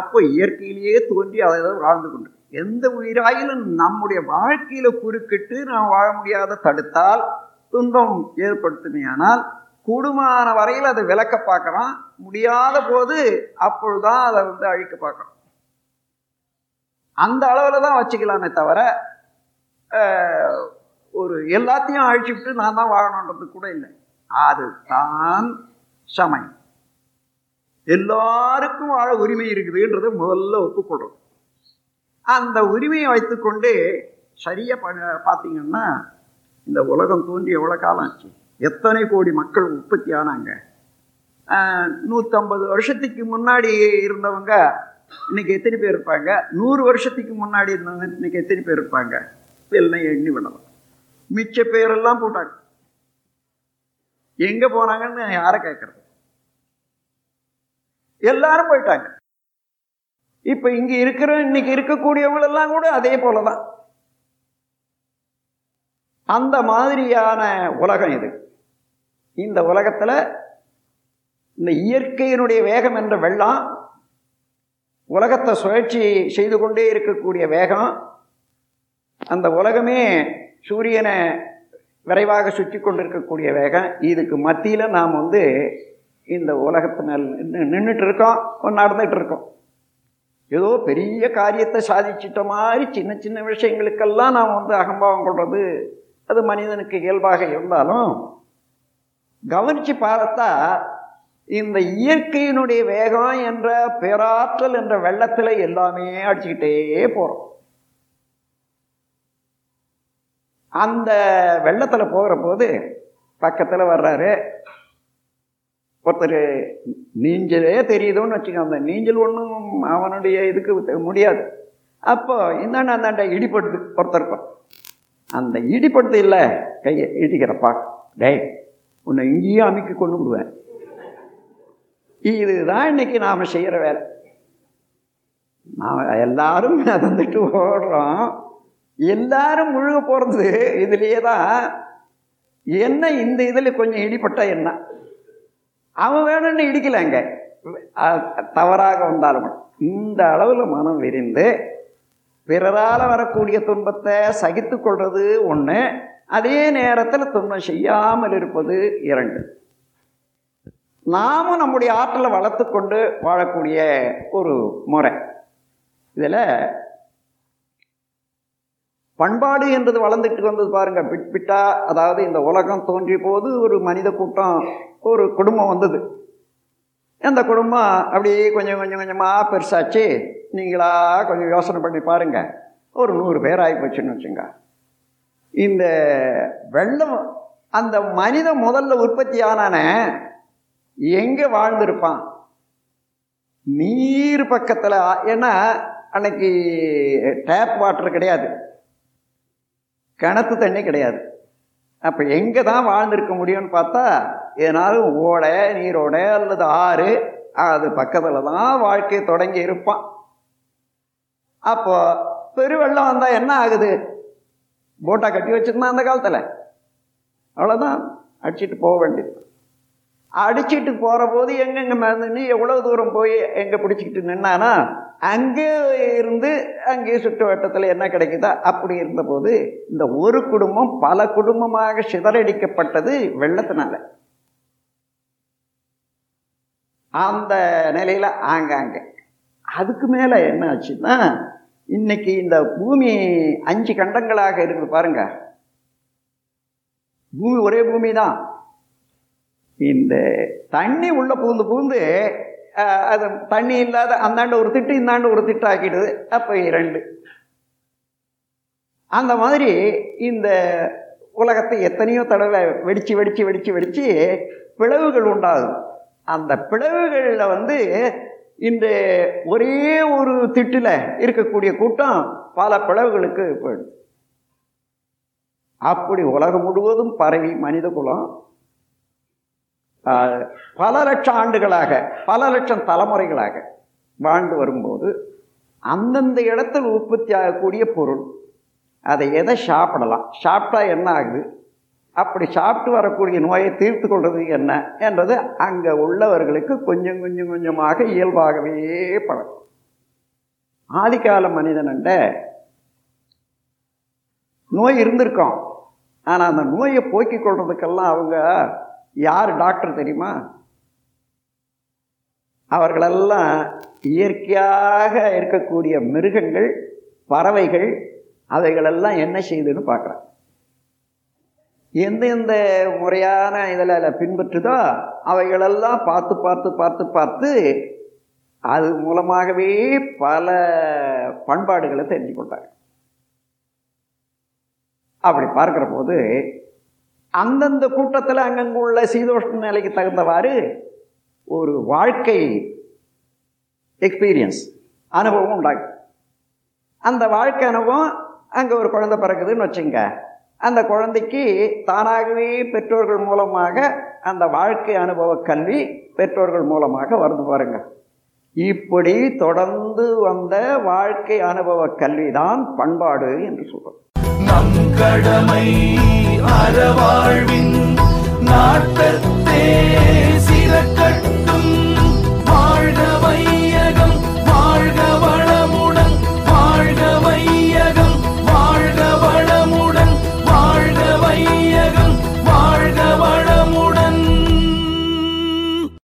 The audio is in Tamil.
அப்போ இயற்கையிலேயே தோன்றி அதை வாழ்ந்து கொண்டு. எந்த உயிராயிலும் நம்முடைய வாழ்க்கையில குறுக்கிட்டு நாம் வாழ முடியாத தடுத்தால் துன்பம் ஏற்படுத்துமையானால் கூடுமான வரையில் அதை விளக்க பார்க்கலாம். முடியாத போது அப்பொழுதுதான் அதை வந்து அழிக்க பார்க்கறோம் அந்த அளவில் தான் வச்சுக்கலாமே தவிர ஒரு எல்லாத்தையும் அழிச்சுட்டு நான் தான் வாழணுன்றது கூட இல்லை. அது தான் சமயம். எல்லாருக்கும் வாழ உரிமை இருக்குதுன்றதை முதல்ல ஒப்புக்கொள்கிறோம் அந்த உரிமையை வைத்துக்கொண்டு சரியாக ப பார்த்தீங்கன்னா இந்த உலகம் தோன்றி எவ்வளோ காலம் ஆச்சு? எத்தனை கோடி மக்கள் உற்பத்தி ஆனாங்க? நூற்றம்பது வருஷத்துக்கு முன்னாடி இருந்தவங்க இன்னைக்கு எத்தனை பேர் இருப்பாங்க? நூறு வருஷத்துக்கு முன்னாடி இருந்தவங்க இன்னைக்கு எத்தனை பேர் இருப்பாங்க? எல்லாம் எண்ணி விடலாம். மிச்ச பேரெல்லாம் போட்டாங்க. எங்கே போனாங்கன்னு யாரை கேட்குறது எல்லாரும் போயிட்டாங்க. இப்ப இங்க இருக்கிற இன்னைக்கு இருக்கக்கூடியவங்க எல்லாம் கூட அதே போலதான். அந்த மாதிரியான உலகம் இது. இந்த உலகத்துல இந்த இயற்கையினுடைய வேகம் என்ற வெள்ளம் உலகத்தை சுழற்சி செய்து கொண்டே இருக்கக்கூடிய வேகம் அந்த உலகமே சூரியனை விரைவாக சுற்றி கொண்டிருக்கக்கூடிய வேகம் இதுக்கு மத்தியில் நாம் வந்து இந்த உலகத்தினால் நின்றுட்டு இருக்கோம் நடந்துட்டு இருக்கோம் ஏதோ பெரிய காரியத்தை சாதிச்சிட்ட மாதிரி சின்ன சின்ன விஷயங்களுக்கெல்லாம் நாம் வந்து அகம்பாவம் கொள்வது அது மனிதனுக்கு இயல்பாக இருந்தாலும் கவனித்து பார்த்தா இந்த இயற்கையினுடைய வேகம் என்ற பேராற்றல் என்ற வெள்ளத்தில் எல்லாமே அடிச்சுக்கிட்டே போகிறோம் அந்த வெள்ளத்தில் போகிற போது பக்கத்தில் வர்றாரு ஒருத்தர் நீஞ்சலே தெரியுதுன்னு வச்சுக்கோங்க. அந்த நீஞ்சல் ஒன்றும் அவனுடைய இதுக்கு முடியாது. அப்போ இந்தாண்ட அந்தாண்ட இடிப்படுது ஒருத்தருக்கும். அந்த இடிப்படுத்து இல்லை கையை இடிக்கிறப்பா டேய் உன்னை இங்கேயும் அமைக்க கொண்டு விடுவேன். இதுதான் இன்னைக்கு நாம் செய்கிற வேலை. நாம் எல்லாரும் நடந்துட்டு ஓடுறோம். எல்லாரும் முழுக போகிறது இதுலேயே தான். என்ன இந்த இதில் கொஞ்சம் இடிப்பட்டால் என்ன? அவன் வேணும்னு இடிக்கலைங்க தவறாக வந்தாலும். இந்த அளவில் மனம் விரிந்து பிறரால் வரக்கூடிய துன்பத்தை சகித்து கொள்வது ஒன்று அதே நேரத்தில் துன்பம் செய்யாமல் இருப்பது இரண்டு. நாமும் நம்முடைய ஆற்றலை வளர்த்து கொண்டு வாழக்கூடிய ஒரு முறை. இதில் பண்பாடு என்றது வளர்ந்துட்டு வந்தது பாருங்க. பிட் பிட்டா அதாவது இந்த உலகம் தோன்றிய போது ஒரு மனித கூட்டம் ஒரு குடும்பம் வந்தது. அந்த குடும்பம் அப்படியே கொஞ்சம் கொஞ்சம் கொஞ்சமாக பெருசாச்சு. நீங்களா கொஞ்சம் யோசனை பண்ணி பாருங்க. ஒரு நூறு பேர் ஆகி போச்சுன்னு வச்சுங்க. இந்த வெள்ளம் அந்த மனித முதல்ல உற்பத்தி ஆனான எங்கே வாழ்ந்திருப்பான்? நீர் பக்கத்தில் ஏன்னா அன்னைக்கு டேப் வாட்டர் கிடையாது. கிணத்து தண்ணி கிடையாது. அப்போ எங்கே தான் வாழ்ந்திருக்க முடியும்னு பார்த்தா ஏனாலும் ஓடை நீரோடை அல்லது ஆறு அது பக்கத்தில் தான் வாழ்க்கை தொடங்கி இருப்பான். அப்போ பெருவெள்ளம் வந்தால் என்ன ஆகுது? போட்டா கட்டி வச்சுருந்தான் அந்த காலத்தில். அவ்வளோதான் அடிச்சிட்டு போக வேண்டியது. அடிச்சிட்டு போகிற போது எங்கெங்க மிதந்து எவ்வளோ தூரம் போய் எங்கே பிடிச்சிக்கிட்டு நின்னானா அங்கே இருந்து அங்கே சுற்று வட்டத்தில் என்ன கிடைக்குதா அப்படி இருந்தபோது இந்த ஒரு குடும்பம் பல குடும்பமாக சிதறடிக்கப்பட்டது வெள்ளத்தினால. அந்த நிலையில் ஆங்காங்க அதுக்கு மேலே என்ன ஆச்சுன்னா இன்னைக்கு இந்த பூமி அஞ்சு கண்டங்களாக இருக்குது பாருங்க. பூமி ஒரே பூமி தான் இந்த தண்ணி உள்ளே பூந்து பூந்து அது தண்ணி இல்லாத அந்தாண்டு ஒரு திட்டு இந்தாண்டு ஒரு திட்டு ஆக்கிடுது. அப்போ இரண்டு. அந்த மாதிரி இந்த உலகத்தை எத்தனையோ தடவை வெடித்து வெடித்து வெடித்து வெடித்து பிளவுகள் உண்டாகும் அந்த பிளவுகளில் வந்து இந்த ஒரே ஒரு திட்டில் இருக்கக்கூடிய கூட்டம் பல பிளவுகளுக்கு போயிடும் அப்படி உலகம் முழுவதும் பரவி மனித குலம் பல லட்சம் ஆண்டுகளாக பல லட்சம் தலைமுறைகளாக வாழ்ந்து வரும்போது அந்தந்த இடத்தில் உற்பத்தி ஆகக்கூடிய பொருள் அதை எதை சாப்பிடலாம் சாப்பிட்டா என்ன ஆகுது அப்படி சாப்பிட்டு வரக்கூடிய நோயை தீர்த்து கொள்வது என்ன என்றது அங்கே உள்ளவர்களுக்கு கொஞ்சம் கொஞ்சம் கொஞ்சமாக இயல்பாகவே பழகும் ஆதிகால மனிதனண்ட நோய் இருந்திருக்கோம். ஆனால் அந்த நோயை போக்கிக் கொள்றதுக்கெல்லாம் அவங்க யார் டாக்டர் தெரியுமா? அவர்களெல்லாம் இயற்கையாக இருக்கக்கூடிய மிருகங்கள் பறவைகள் அவைகளெல்லாம் என்ன செய்யுதுன்னு பார்க்குறாங்க. எந்தெந்த முறையான இதில் பின்பற்றுதோ அவைகளெல்லாம் பார்த்து பார்த்து பார்த்து பார்த்து அது மூலமாகவே பல பண்பாடுகளை தெரிஞ்சு கொண்டாங்க. அப்படி பார்க்குற போது அந்தந்த கூட்டத்தில் அங்கங்க உள்ள சீதோஷ்ண நிலைக்கு தகுந்தவாறு ஒரு வாழ்க்கை எக்ஸ்பீரியன்ஸ் அனுபவம் உண்டாகும். அந்த வாழ்க்கை அனுபவம் அங்கே ஒரு குழந்தை பிறக்குதுன்னு வச்சுங்க. அந்த குழந்தைக்கு தானாகவே பெற்றோர்கள் மூலமாக அந்த வாழ்க்கை அனுபவ கல்வி பெற்றோர்கள் மூலமாக வருது பாருங்க. இப்படி தொடர்ந்து வந்த வாழ்க்கை அனுபவ கல்விதான் பண்பாடு என்று சொல்கிறோம் நம் கடமை அறவாழ்வின் நாட்டத்தே சிறக்கட்டும்